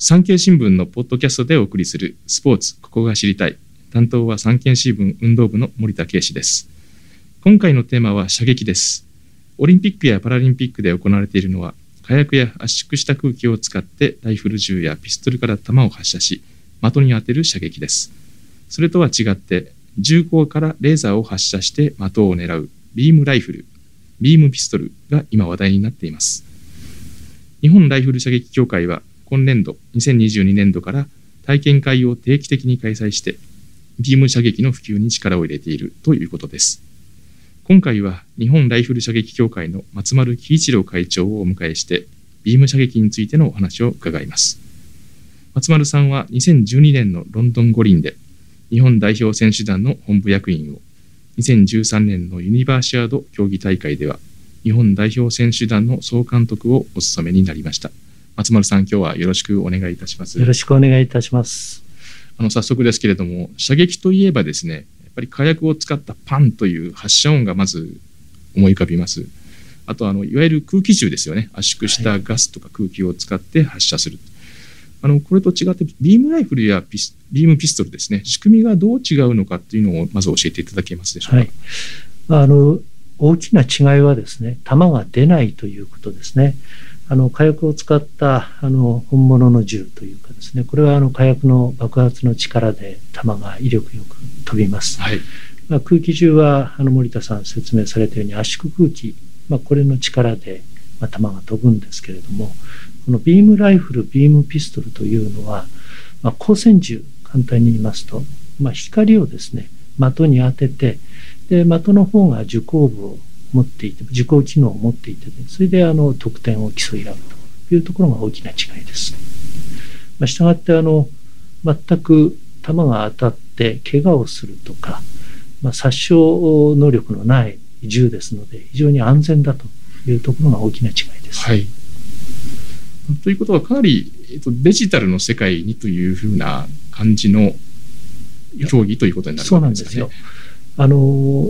産経新聞のポッドキャストでお送りするスポーツここが知りたい。担当は産経新聞運動部の森田圭司です。今回のテーマは射撃です。オリンピックやパラリンピックで行われているのは火薬や圧縮した空気を使ってライフル銃やピストルから弾を発射し的に当てる射撃です。それとは違って銃口からレーザーを発射して的を狙うビームライフルビームピストルが今話題になっています。日本ライフル射撃協会は今年度2022年度から体験会を定期的に開催してビーム射撃の普及に力を入れているということです。今回は日本ライフル射撃協会の松丸喜一郎会長をお迎えしてビーム射撃についてのお話を伺います。松丸さんは2012年のロンドン五輪で日本代表選手団の本部役員を2013年のユニバーシアード競技大会では日本代表選手団の総監督をお務めになりました。松丸さん、今日はよろしくお願いいたします。よろしくお願いいたします。あの早速ですけれども、射撃といえばですね、やっぱり火薬を使ったパンという発射音がまず思い浮かびます。あとあのいわゆる空気銃ですよね、圧縮したガスとか空気を使って発射する。はい、あのこれと違って、ビームライフルやビームピストルですね、仕組みがどう違うのかっていうのをまず教えていただけますでしょうか？はい、あの大きな違いはですね、弾が出ないということですね。あの火薬を使ったあの本物の銃というかですね。これはあの火薬の爆発の力で弾が威力よく飛びます、はい、まあ、空気銃はあの森田さん説明されたように圧縮空気、まあ、これの力で、まあ、弾が飛ぶんですけれどもこのビームライフルビームピストルというのは、まあ、光線銃簡単に言いますと、まあ、光をですね的に当ててで的の方が受光部を持っていて受講機能を持っていて、それであの得点を競い合うというところが大きな違いです。まあ、したがってあの全く弾が当たって怪我をするとか、まあ、殺傷能力のない銃ですので非常に安全だというところが大きな違いです。はい、ということはかなりデジタルの世界にというふうな感じの競技ということになるわけですね。そうなんですよあの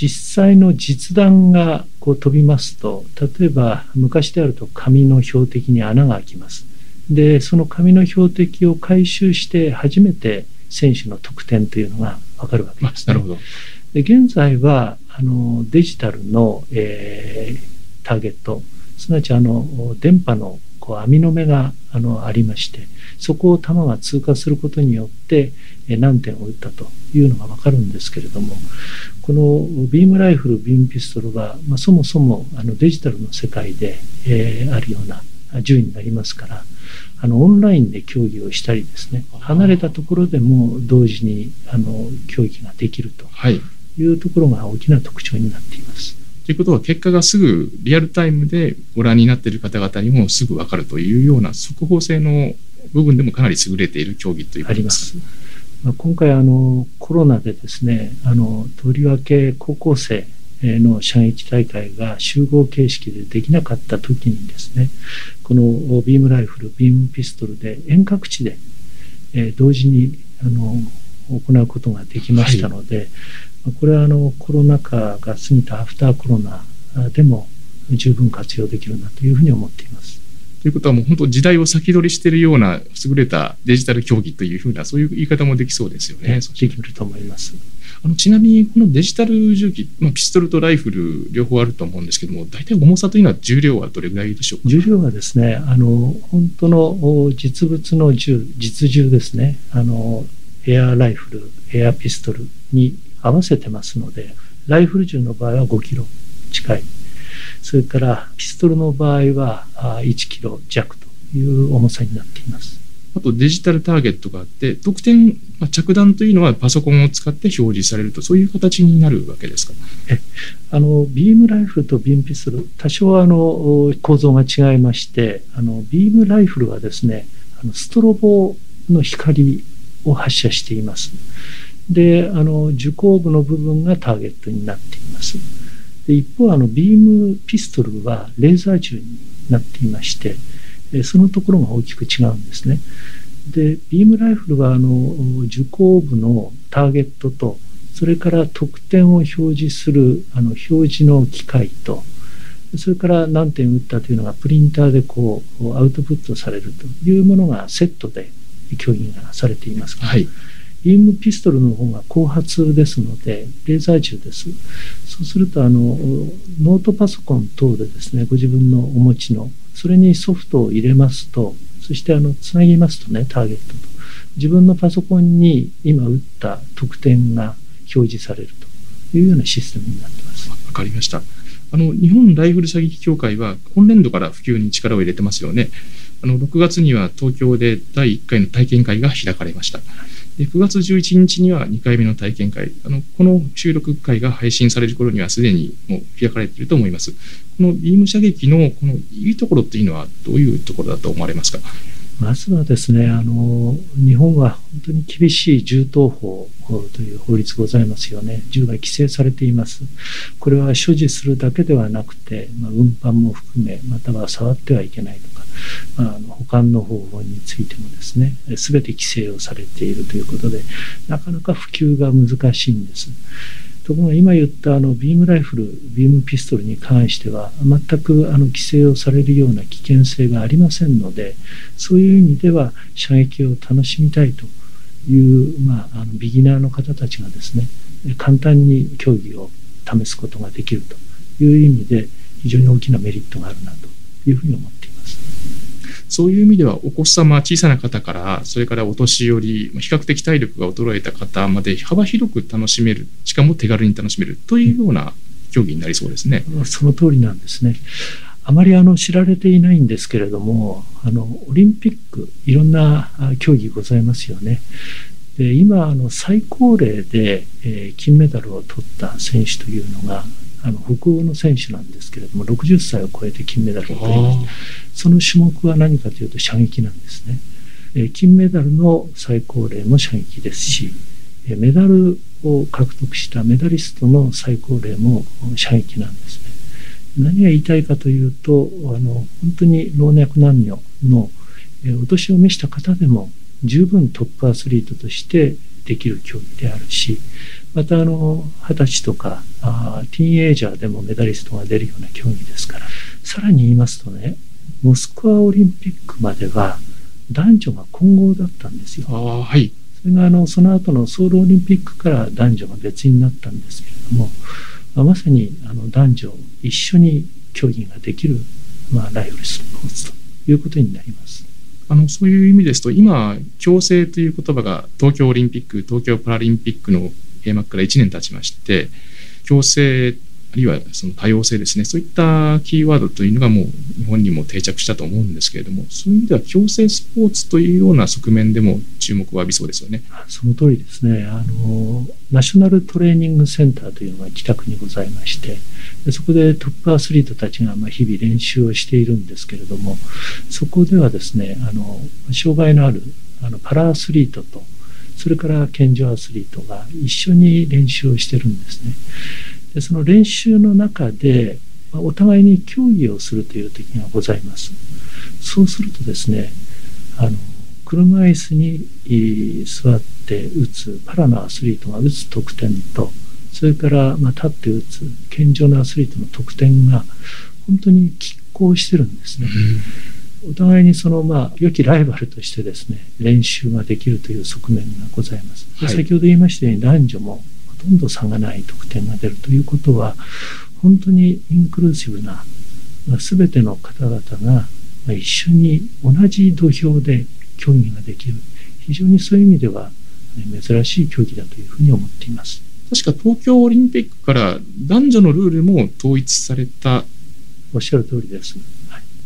実際の実弾がこう飛びますと例えば昔であると紙の標的に穴が開きます。でその紙の標的を回収して初めて選手の得点というのが分かるわけです、ね、なるほど。で現在はあのデジタルの、えー、ターゲットすなわちあの電波のこう網の目があのありましてそこを弾が通過することによって何点を撃ったというのが分かるんですけれどもこのビームライフルビームピストルは、まあ、そもそもあのデジタルの世界で、えー、あるような銃になりますからあのオンラインで競技をしたりですね離れたところでも同時にあの競技ができるというところが大きな特徴になっています。ということは結果がすぐリアルタイムでご覧になっている方々にもすぐ分かるというような速報性の部分でもかなり優れている競技ということですか？まあ、今回あのコロナでですねあのとりわけ高校生の射撃大会が集合形式でできなかった時にですねこのビームライフルビームピストルで遠隔地で、え同時にあの行うことができましたので、はい、これはあのコロナ禍が過ぎたアフターコロナでも十分活用できるなというふうに思っています。ということはもう本当時代を先取りしているような優れたデジタル競技というふうなそういう言い方もできそうですよね。できると思います。あのちなみにこのデジタル銃器、まあ、ピストルとライフル両方あると思うんですけども大体重さというのは重量はどれぐらいでしょうか？重量はですねあの本当の実物の銃実銃ですねあのエアライフルエアピストルに合わせてますのでライフル銃の場合は5キロ近いそれからピストルの場合は1キロ弱という重さになっています。あとデジタルターゲットがあって、得点、まあ、着弾というのはパソコンを使って表示されると、そういう形になるわけですか？えあのビームライフルとビームピストル、多少あの構造が違いまして、あのビームライフルはですね、あのストロボの光を発射しています。で、あの受光部の部分がターゲットになっています。で一方あのビームピストルはレーザー銃になっていましてそのところが大きく違うんですね。でビームライフルはあの受光部のターゲットとそれから得点を表示するあの表示の機械とそれから何点打ったというのがプリンターでこうアウトプットされるというものがセットで競技がされていますが、はい、ビームピストルの方が後発ですのでレーザー銃ですそうするとあのノートパソコン等でですねご自分のお持ちのそれにソフトを入れますとそしてあのつなぎますとねターゲットと自分のパソコンに今打った得点が表示されるというようなシステムになってます。わかりました。あの日本ライフル射撃協会は今年度から普及に力を入れてますよね。あの6月には東京で第1回の体験会が開かれました。で9月11日には2回目の体験会あの、この収録会が配信される頃にはすでにもう開かれていると思います。このビーム射撃のこのいいところっていうのはどういうところだと思われますか？まずはですねあの日本は本当に厳しい銃刀法という法律ございますよね銃が規制されていますこれは所持するだけではなくて、まあ、運搬も含めまたは触ってはいけない、あ、の保管の方法についてもですね全て規制をされているということでなかなか普及が難しいんですところが今言ったあのビームライフル、ビームピストルに関しては、全くあの規制をされるような危険性がありませんので、そういう意味では射撃を楽しみたいという、まあ、あのビギナーの方たちがですね、簡単に競技を試すことができるという意味で、非常に大きなメリットがあるなというふうに思っています。そういう意味ではお子様小さな方からそれからお年寄り比較的体力が衰えた方まで幅広く楽しめるしかも手軽に楽しめるというような競技になりそうですね。その通りなんですね。あまりあの知られていないんですけれどもあのオリンピックいろんな競技ございますよね。で今あの最高齢で、え、金メダルを取った選手というのがあの北欧の選手なんですけれども60歳を超えて金メダルを取りました。その種目は何かというと射撃なんですね、え金メダルの最高齢も射撃ですし、えメダルを獲得したメダリストの最高齢も射撃なんですね。何が言いたいかというとあの本当に老若男女の、えお年を召した方でも十分トップアスリートとしてできる競技であるしまたあの二十歳とかあティーンエイジャーでもメダリストが出るような競技ですからさらに言いますとねモスクワオリンピックまでは男女が混合だったんですよ。はい、それがあのその後のソウルオリンピックから男女が別になったんですけれども、まあ、まさにあの男女一緒に競技ができる、まあ、ライフルスポーツということになります。あのそういう意味ですと今共生という言葉が東京オリンピック東京パラリンピックの閉幕から1年経ちまして共生あるいはその多様性ですね。そういったキーワードというのがもう日本にも定着したと思うんですけれどもそういう意味では共生スポーツというような側面でも注目を浴びそうですよね。その通りですね。あのナショナルトレーニングセンターというのが北区にございましてでそこでトップアスリートたちがま日々練習をしているんですけれどもそこではですねあの障害のあるあのパラアスリートとそれから健常アスリートが一緒に練習をしてるんですね。でその練習の中でお互いに協議をするという時がございます。そうするとですねあの車椅子に座って打つパラのアスリートが打つ得点とそれからま立って打つ健常なアスリートの得点が本当に拮抗してるんですね。うんお互いにそのまあ良きライバルとしてですね練習ができるという側面がございます。で先ほど言いましたように男女もほとんど差がない得点が出るということは本当にインクルーシブな、まあ、全ての方々が一緒に同じ土俵で競技ができる非常にそういう意味では珍しい競技だというふうに思っています。確か東京オリンピックから男女のルールも統一されたおっしゃる通りです。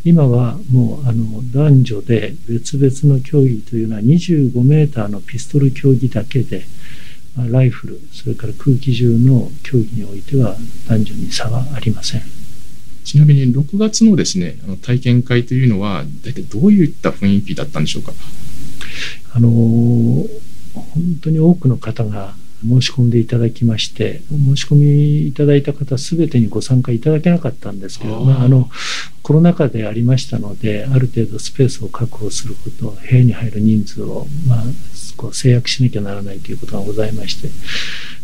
今はもうあの男女で別々の競技というのは25メーターのピストル競技だけで、まあ、ライフルそれから空気銃の競技においては男女に差はありません。ちなみに6月のですねあの体験会というのは大体どういった雰囲気だったんでしょうか？あの本当に多くの方が申し込んでいただきまして申し込みいただいた方すべてにご参加いただけなかったんですけどまあ、あのコロナ禍でありましたのである程度スペースを確保すること部屋に入る人数を、まあ、こう制約しなきゃならないということがございまして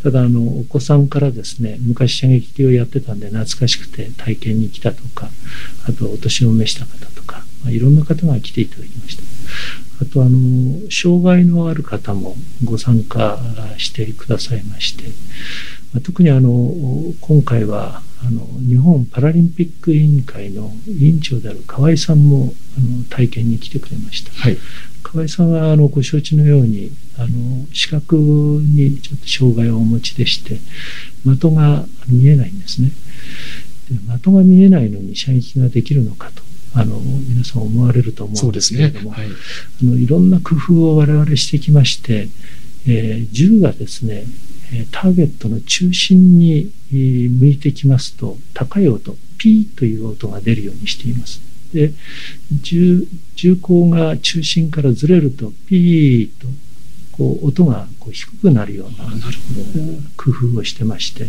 ただあのお子さんからですね昔射撃をやってたんで懐かしくて体験に来たとかあとお年を召した方とか、まあ、いろんな方が来ていただきました。あとあの障害のある方もご参加してくださいまして特にあの今回はあの日本パラリンピック委員会の委員長である河合さんもあの体験に来てくれました、はい、河合さんはあのご承知のようにあの視覚にちょっと障害をお持ちでして的が見えないんですね。で的が見えないのに射撃ができるのかとあの皆さん思われると思うんですけれども、ねはい、あのい。ろんな工夫を我々してきまして、えー、銃がですねターゲットの中心に向いてきますと高い音ピーという音が出るようにしています。で銃銃口が中心からずれるとピーとこう音がこう低くなるような工夫をしてまして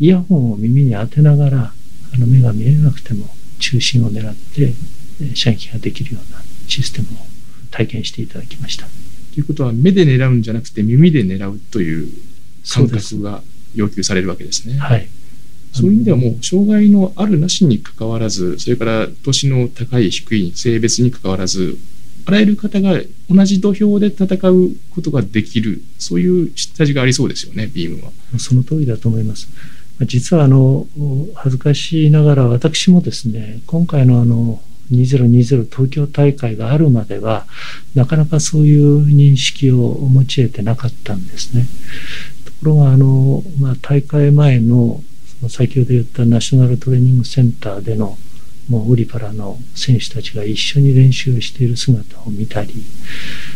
イヤホンを耳に当てながらあの目が見えなくても中心を狙って射撃ができるようなシステムを体験していただきました。ということは目で狙うんじゃなくて耳で狙うという感覚が要求されるわけですね。はい、そういう意味ではもう障害のあるなしにかかわらずそれから年の高い低い性別にかかわらずあらゆる方が同じ土俵で戦うことができるそういう下地がありそうですよねビームは。その通りだと思います。実はあの恥ずかしながら私もですね今回のあの2020東京大会があるまではなかなかそういう認識を持ち得てなかったんですね。ところがあの、まあ、大会前のその先ほど言ったナショナルトレーニングセンターでのもうオリパラの選手たちが一緒に練習をしている姿を見たり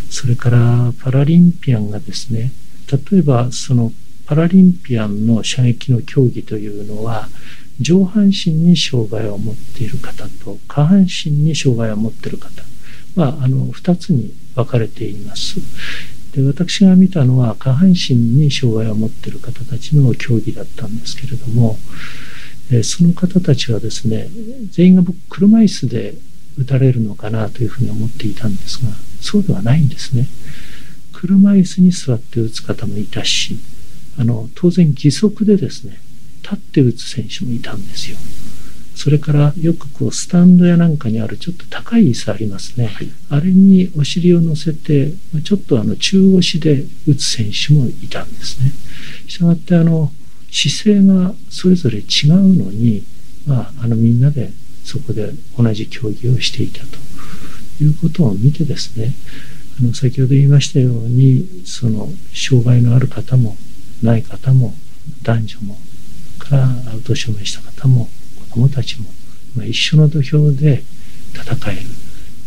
それからパラリンピアンがですね例えばそのパラリンピアンの射撃の競技というのは上半身に障害を持っている方と下半身に障害を持っている方、まあ、あの2つに分かれています。で私が見たのは下半身に障害を持っている方たちの競技だったんですけれども、えその方たちはですね全員が僕車椅子で打たれるのかなというふうに思っていたんですがそうではないんですね。車椅子に座って打つ方もいたしあの当然義足でですね立って打つ選手もいたんですよ。それからよくこうスタンドやなんかにあるちょっと高い椅子ありますね、はい、あれにお尻を乗せてちょっとあの中腰で打つ選手もいたんですね。したがってあの姿勢がそれぞれ違うのに、まあ、あのみんなでそこで同じ競技をしていたということを見てですねあの先ほど言いましたようにその障害のある方もない方も男女もからお年を召した方も子どもたちも、まあ、一緒の土俵で戦える。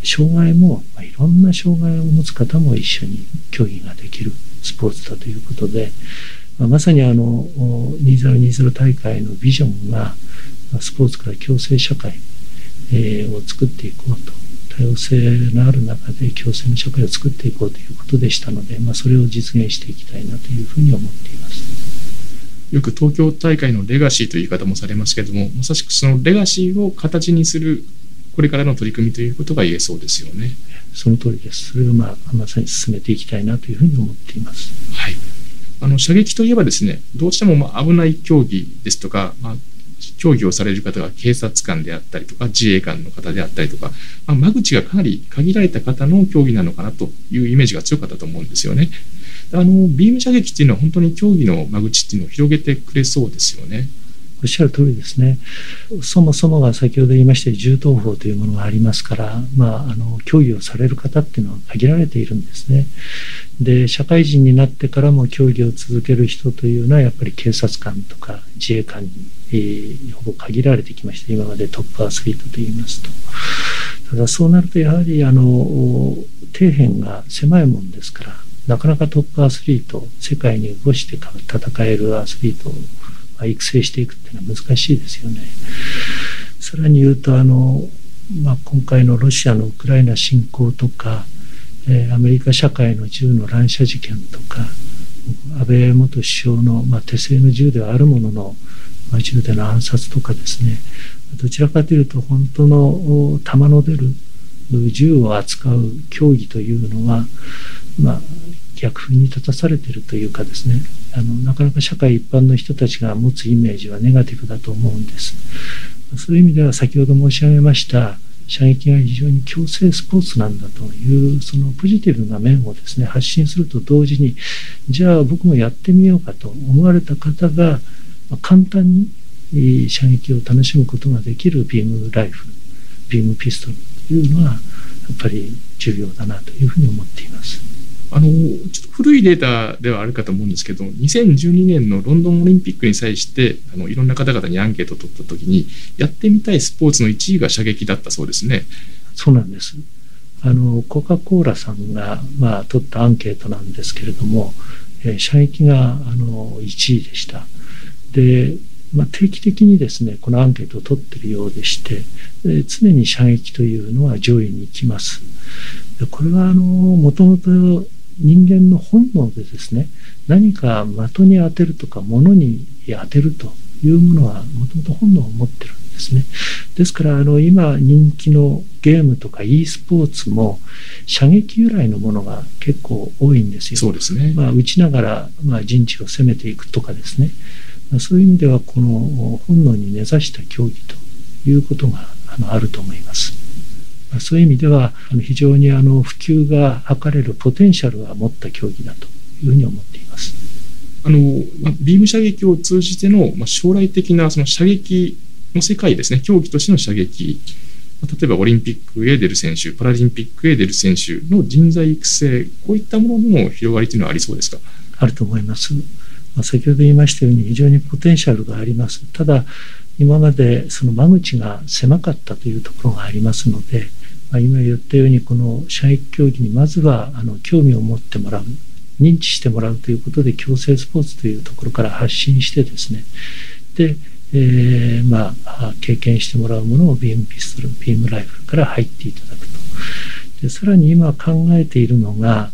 障害も、まあ、いろんな障害を持つ方も一緒に競技ができるスポーツだということで、まあ、まさにあの2020大会のビジョンがスポーツから共生社会、えー、を作っていこうと多様性のある中で共生の社会を作っていこうということでしたので、まあ、それを実現していきたいなというふうに思っています。よく東京大会のレガシーという言い方もされますけれどもまさしくそのレガシーを形にするこれからの取り組みということが言えそうですよね。その通りです。それをまあまさに進めていきたいなというふうに思っています。はい。あの射撃といえばですね、どうしてもまあ危ない競技ですとか、まあ、競技をされる方が警察官であったりとか自衛官の方であったりとか、まあ、間口がかなり限られた方の競技なのかなというイメージが強かったと思うんですよね。あのビーム射撃っていうのは本当に競技の間口っていうのを広げてくれそうですよね。おっしゃる通りですね。そもそもが先ほど言いました銃刀法というものがありますから、まあ、あの競技をされる方っていうのは限られているんですね。で社会人になってからも競技を続ける人というのはやっぱり警察官とか自衛官に、えー、ほぼ限られてきました今までトップアスリートといいますと。ただそうなるとやはりあの底辺が狭いもんですからなかなかトップアスリート世界に動して戦えるアスリートを育成していくっていうのは難しいですよね。さらに言うとあの、まあ、今回のロシアのウクライナ侵攻とか、えー、アメリカ社会の銃の乱射事件とか安倍元首相の、まあ、手製の銃ではあるものの、まあ、銃での暗殺とかですね。どちらかというと本当の弾の出る銃を扱う競技というのはまあ、逆風に立たされてるというかですね。あのなかなか社会一般の人たちが持つイメージはネガティブだと思うんです。そういう意味では先ほど申し上げました射撃が非常に強制スポーツなんだというそのポジティブな面をですね発信すると同時にじゃあ僕もやってみようかと思われた方が簡単に射撃を楽しむことができるビームライフルビームピストルというのはやっぱり重要だなというふうに思っています。あのちょっと古いデータではあるかと思うんですけど2012年のロンドンオリンピックに際してあのいろんな方々にアンケートを取った時にやってみたいスポーツの1位が射撃だったそうですね。そうなんですあのコカ・コーラさんが、まあ、取ったアンケートなんですけれども、えー、射撃があの1位でした。でまあ、定期的にですねこのアンケートを取っているようでして、えー、常に射撃というのは上位に行きます。でこれはあのもともと人間の本能でですね何か的に当てるとか物に当てるというものはもともと本能を持ってるんですねですからあの今人気のゲームとか e スポーツも射撃由来のものが結構多いんですよ。そうですね、まあ、打ちながら、まあ、陣地を攻めていくとかですね、まあ、そういう意味ではこの本能に根ざした競技ということがあのあると思います。そういう意味では非常にあの普及が図れるポテンシャルは持った競技だというふうに思っています。あのビーム射撃を通じての将来的なその射撃の世界ですね、競技としての射撃、例えばオリンピックへ出る選手、パラリンピックへ出る選手の人材育成、こういったものの広がりというのはありそうですか？あると思います。まあ、先ほど言いましたように、非常にポテンシャルがあります。ただ、今までその間口が狭かったというところがありますので、まあ、今言ったようにこの射撃競技にまずはあの興味を持ってもらう認知してもらうということで強制スポーツというところから発信してですねで、えー、まあ、経験してもらうものをビームピストルビームライフルから入っていただくとでさらに今考えているのが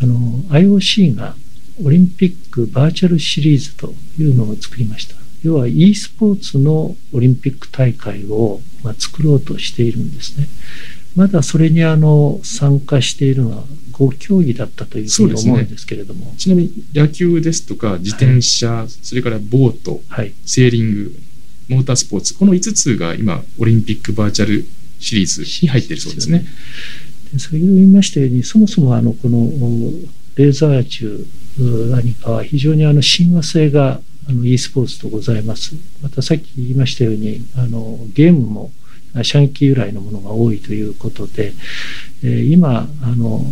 あの IOC がオリンピックバーチャルシリーズというのを作りました。要は e スポーツのオリンピック大会を、まあ、作ろうとしているんですね。まだそれにあの参加しているのは5競技だったというふうに思うんですけれども、ね、ちなみに野球ですとか自転車、はい、それからボート、はい、セーリングモータースポーツこの5つが今オリンピックバーチャルシリーズに入っているそうですね。先ほど言いましたようにそもそもあのこのレーザー銃何かは非常にあの親和性があの e スポーツとございます。またさっき言いましたようにあのゲームも射撃由来のものが多いということで、えー、今あの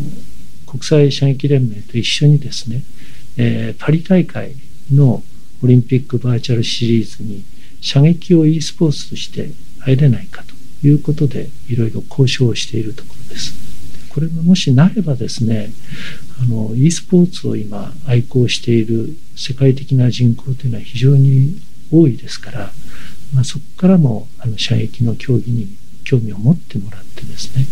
国際射撃連盟と一緒にですね、えー、パリ大会のオリンピックバーチャルシリーズに射撃を e スポーツとして入れないかということでいろいろ交渉をしているところです。これがもしなればですねあの e スポーツを今愛好している世界的な人口というのは非常に多いですから、まあ、そこからもあの射撃の競技に興味を持ってもらってですね、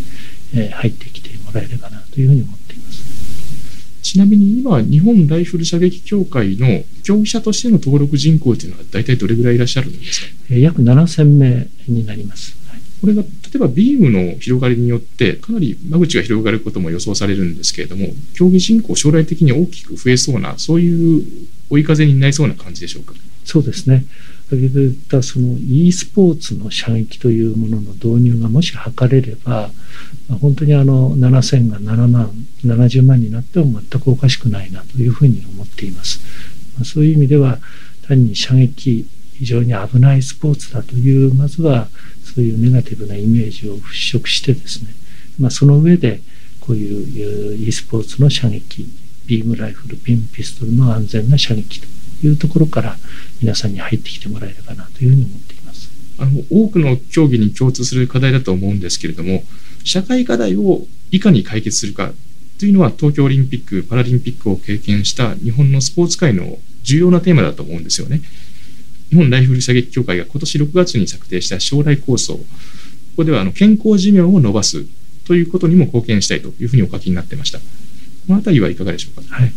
えー、入ってきてもらえればなというふうに思っています。ちなみに今日本ライフル射撃協会の競技者としての登録人口というのは大体どれぐらいいらっしゃるんですか、えー、約7000名になります。これが例えばビームの広がりによってかなり間口が広がることも予想されるんですけれども競技人口将来的に大きく増えそうなそういう追い風になりそうな感じでしょうか？そうですね。先ほど言ったその e スポーツの射撃というものの導入がもし図れれば本当にあの7000が7万70万になっても全くおかしくないなというふうに思っています。そういう意味では単に射撃非常に危ないスポーツだというまずはそういうネガティブなイメージを払拭してですね、まあ、その上でこういう e スポーツの射撃ビームライフルピンピストルの安全な射撃というところから皆さんに入ってきてもらえればなというふうに思っていますあの多くの競技に共通する課題だと思うんですけれども社会課題をいかに解決するかというのは東京オリンピック・パラリンピックを経験した日本のスポーツ界の重要なテーマだと思うんですよね。日本ライフル射撃協会が今年6月に策定した将来構想、ここではあの健康寿命を延ばすということにも貢献したいというふうにお書きになってました。このあたりはいかがでしょうか？はい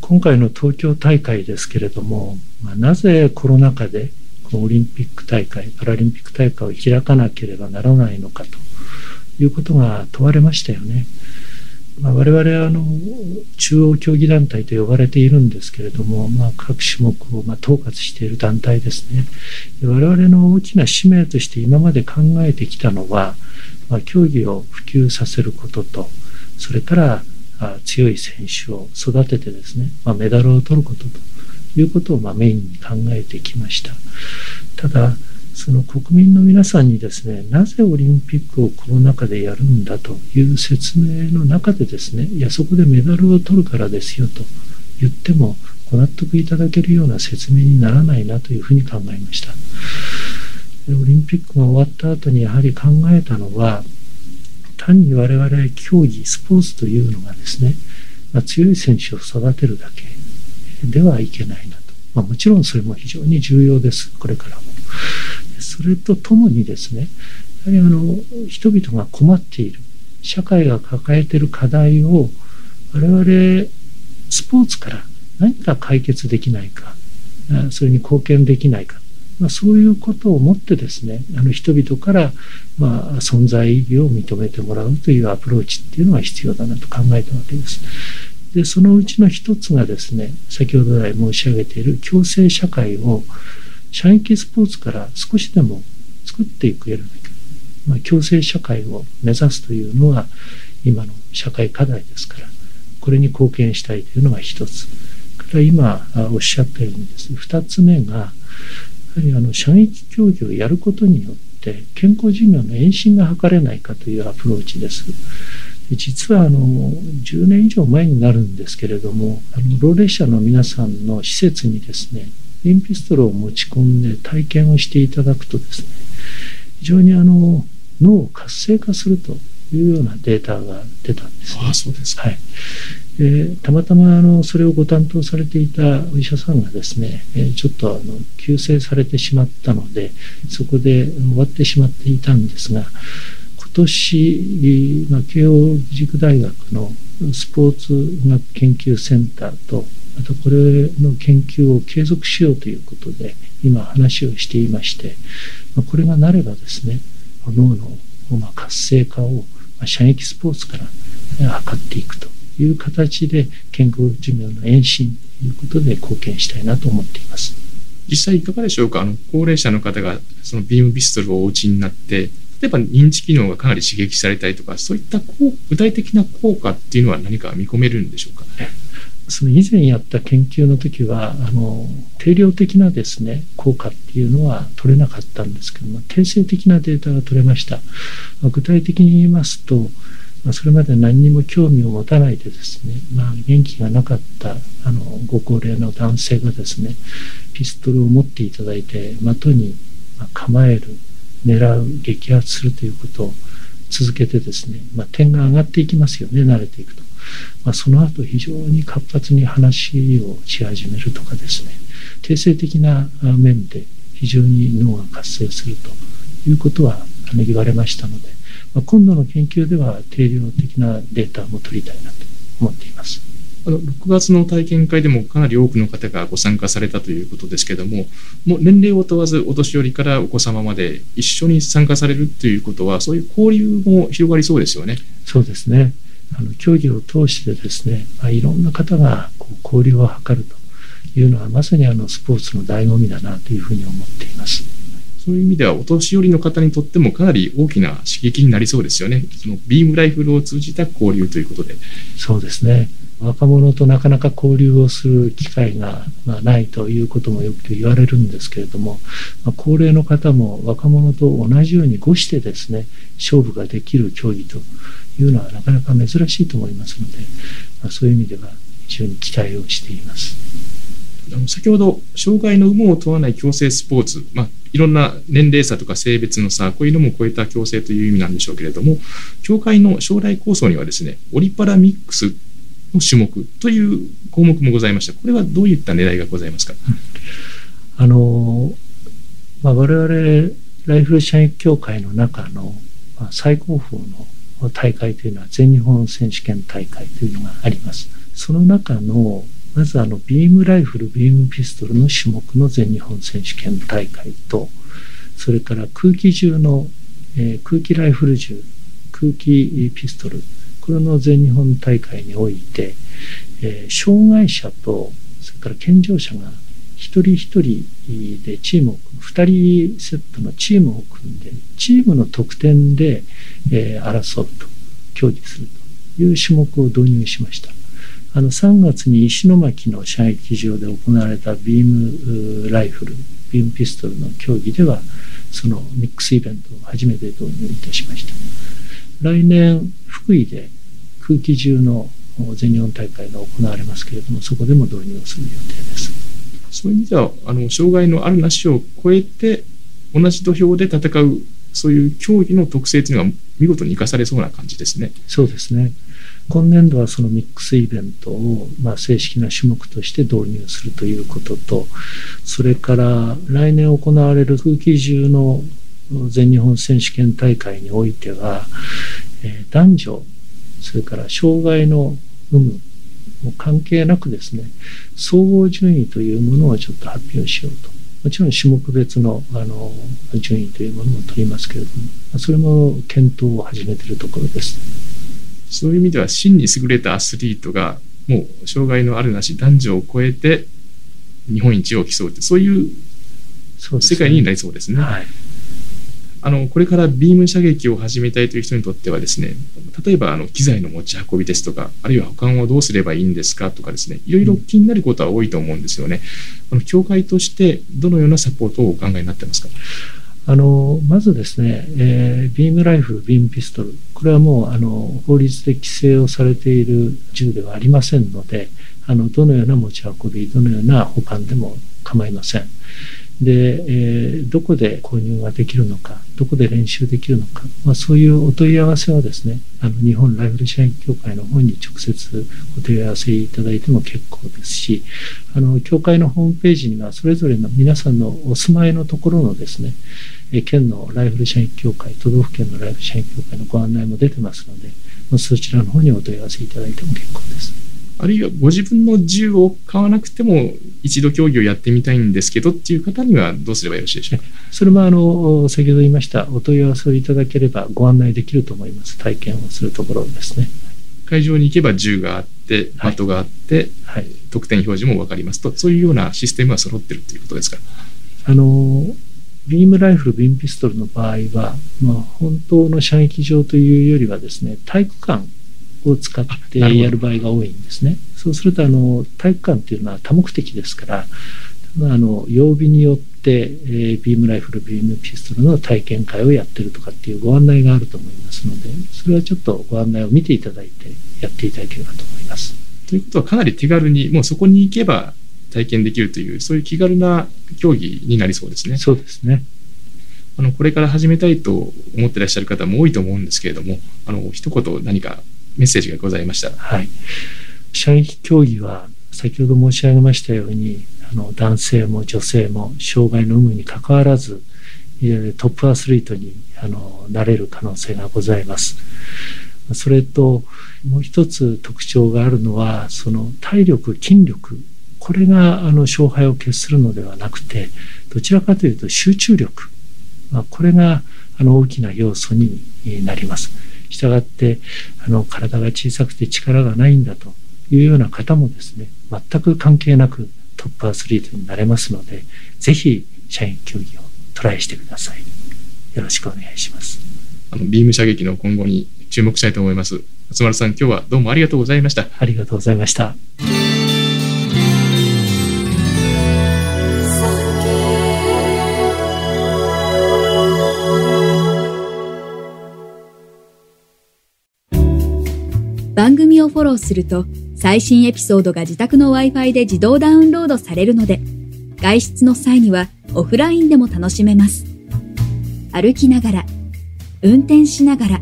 今回の東京大会ですけれども、まあ、なぜコロナ禍でこのオリンピック大会、パラリンピック大会を開かなければならないのかということが問われましたよね。まあ、我々はあの中央競技団体と呼ばれているんですけれども、まあ、各種目をま統括している団体ですね。我々の大きな使命として今まで考えてきたのは、まあ、競技を普及させることとそれから強い選手を育ててですね、まメダルを取ることということをまメインに考えてきました。ただその国民の皆さんにですねなぜオリンピックをコロナ禍でやるんだという説明の中でですねいやそこでメダルを取るからですよと言ってもご納得いただけるような説明にならないなというふうに考えました。オリンピックが終わった後にやはり考えたのは単に我々競技スポーツというのがですね、まあ、強い選手を育てるだけではいけないなと、まあ、もちろんそれも非常に重要です。これからも。それとともにですねやはりあの人々が困っている社会が抱えている課題を我々スポーツから何か解決できないかそれに貢献できないか、まあ、そういうことをもってですねあの人々から、まあ、存在意義を認めてもらうというアプローチっていうのが必要だなと考えたわけです。でそのうちの一つがですね先ほど来申し上げている共生社会を射撃スポーツから少しでも作っていくような、まあ、共生社会を目指すというのは今の社会課題ですからこれに貢献したいというのが一つから今おっしゃったようにですね二つ目がやはりあの射撃競技をやることによって健康寿命の延伸が図れないかというアプローチです。実はあの10年以上前になるんですけれどもあの老齢者の皆さんの施設にですねインピストルを持ち込んで体験をしていただくとですね非常にあの脳を活性化するというようなデータが出たんです、ね、あそうですはい。でたまたまあのそれをご担当されていたお医者さんがですねちょっとあの急性されてしまったのでそこで終わってしまっていたんですが今年、まあ、慶応義塾大学のスポーツ学研究センターとまたこれの研究を継続しようということで今話をしていましてこれがなればですね脳の活性化を射撃スポーツから図っていくという形で健康寿命の延伸ということで貢献したいなと思っています。実際いかがでしょうか？あの高齢者の方がそのビームピストルをお打ちになって例えば認知機能がかなり刺激されたりとかそういった具体的な効果っていうのは何か見込めるんでしょうか？その以前やった研究の時はあの定量的なですね効果っていうのは取れなかったんですけども定性的なデータが取れました、まあ、具体的に言いますと、まあ、それまで何にも興味を持たないでですね、まあ、元気がなかったあのご高齢の男性がですねピストルを持っていただいて的に構える狙う撃発するということを続けてですね、まあ、点が上がっていきますよね慣れていくと。まあ、その後非常に活発に話をし始めるとかですね定性的な面で非常に脳が活性するということは言われましたので、まあ、今度の研究では定量的なデータも取りたいなと思っています。あの6月の体験会でもかなり多くの方がご参加されたということですけれども、もう年齢を問わず、お年寄りからお子様まで一緒に参加されるということは、そういう交流も広がりそうですよね。そうですね。あの競技を通してですね、まあ、いろんな方がこう交流を図るというのはまさにあのスポーツの醍醐味だなというふうに思っています。そういう意味ではお年寄りの方にとってもかなり大きな刺激になりそうですよね。そのビームライフルを通じた交流ということで。そうですね。若者となかなか交流をする機会が、ないということもよく言われるんですけれども、ま、高齢の方も若者と同じようにごしてですね勝負ができる競技というのはなかなか珍しいと思いますので、ま、そういう意味では非常に期待をしています。先ほど障害の有無を問わない共生スポーツ、まあ、いろんな年齢差とか性別の差こういうのも超えた共生という意味なんでしょうけれども協会の将来構想にはですねオリパラミックスの種目という項目もございました。これはどういった狙いがございますか、あのまあ、我々ライフル社員協会の中の、まあ、最高峰の大会というのは全日本選手権大会というのがあります。その中のまずあのビームライフルビームピストルの種目の全日本選手権大会とそれから空気銃の、えー、空気ライフル銃空気ピストルこれの全日本大会において、えー、障害者とそれから健常者が一人一人でチームを2人セットのチームを組んでチームの得点で、えー、争うと競技するという種目を導入しました。あの3月に石巻の射撃場で行われたビームライフルビームピストルの競技ではそのミックスイベントを初めて導入いたしました。来年福井で空気中の全日本大会が行われますけれどもそこでも導入をする予定です。そういう意味ではあの障害のあるなしを超えて同じ土俵で戦うそういう競技の特性というのは見事に生かされそうな感じですね。そうですね今年度はそのミックスイベントを、まあ、正式な種目として導入するということとそれから来年行われる空気中の全日本選手権大会においては、え、男女それから障害の有無も関係なくですね総合順位というものをちょっと発表しようともちろん種目別のあの順位というものも取りますけれどもそれも検討を始めているところです。そういう意味では真に優れたアスリートがもう障害のあるなし男女を超えて日本一を競うってそういう世界になりそうですね。すねはいあのこれからビーム射撃を始めたいという人にとってはですね例えばあの機材の持ち運びですとかあるいは保管をどうすればいいんですかとかですねいろいろ気になることは多いと思うんですよね。あの協会としてどのようなサポートをお考えになってますか？あのまずですね、えー、ビームライフル、ビームピストル、これはもうあの法律で規制をされている銃ではありませんので、あのどのような持ち運び、どのような保管でも構いません。で、えー、どこで購入ができるのか、どこで練習できるのか、まあ、そういうお問い合わせはですね、あの日本ライフル社員協会の方に直接お問い合わせいただいても結構ですし、あの協会のホームページにはそれぞれの皆さんのお住まいのところのですね、県のライフル社員協会、都道府県のライフル社員協会のご案内も出てますので、そちらの方にお問い合わせいただいても結構です。あるいはご自分の銃を買わなくても一度競技をやってみたいんですけどっていう方にはどうすればよろしいでしょうか？それもあの先ほど言いましたお問い合わせをいただければご案内できると思います。体験をするところですね。会場に行けば銃があって的があって、はい、得点表示も分かりますとそういうようなシステムは揃ってるということですか？あのビームライフル、ビームピストルの場合は、まあ、本当の射撃場というよりはですね体育館を使ってやる場合が多いんですね。そうするとあの体育館っていうのは多目的ですから、あの曜日によって、えー、ビームライフル、ビームピストルの体験会をやってるとかっていうご案内があると思いますので、それはちょっとご案内を見ていただいてやっていただければと思います。ということはかなり手軽にもうそこに行けば体験できるというそういう気軽な競技になりそうですね。そうですね。あのこれから始めたいと思ってらっしゃる方も多いと思うんですけれども、あの一言何かメッセージがございました。はい。射撃競技は先ほど申し上げましたように、あの男性も女性も障害の有無にかかわらず、トップアスリートにあのなれる可能性がございます。それともう一つ特徴があるのはその体力筋力これがあの勝敗を決するのではなくてどちらかというと集中力、まあ、これがあの大きな要素になります。従ってあの体が小さくて力がないんだというような方もですね全く関係なくトップアスリートになれますのでぜひ社員競技をトライしてください。よろしくお願いします。あのビーム射撃の今後に注目したいと思います。松丸さん今日はどうもありがとうございました。ありがとうございましたをフォローすると最新エピソードが自宅の Wi-Fi で自動ダウンロードされるので外出の際にはオフラインでも楽しめます。歩きながら、運転しながら、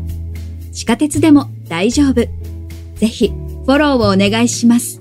地下鉄でも大丈夫。ぜひフォローをお願いします。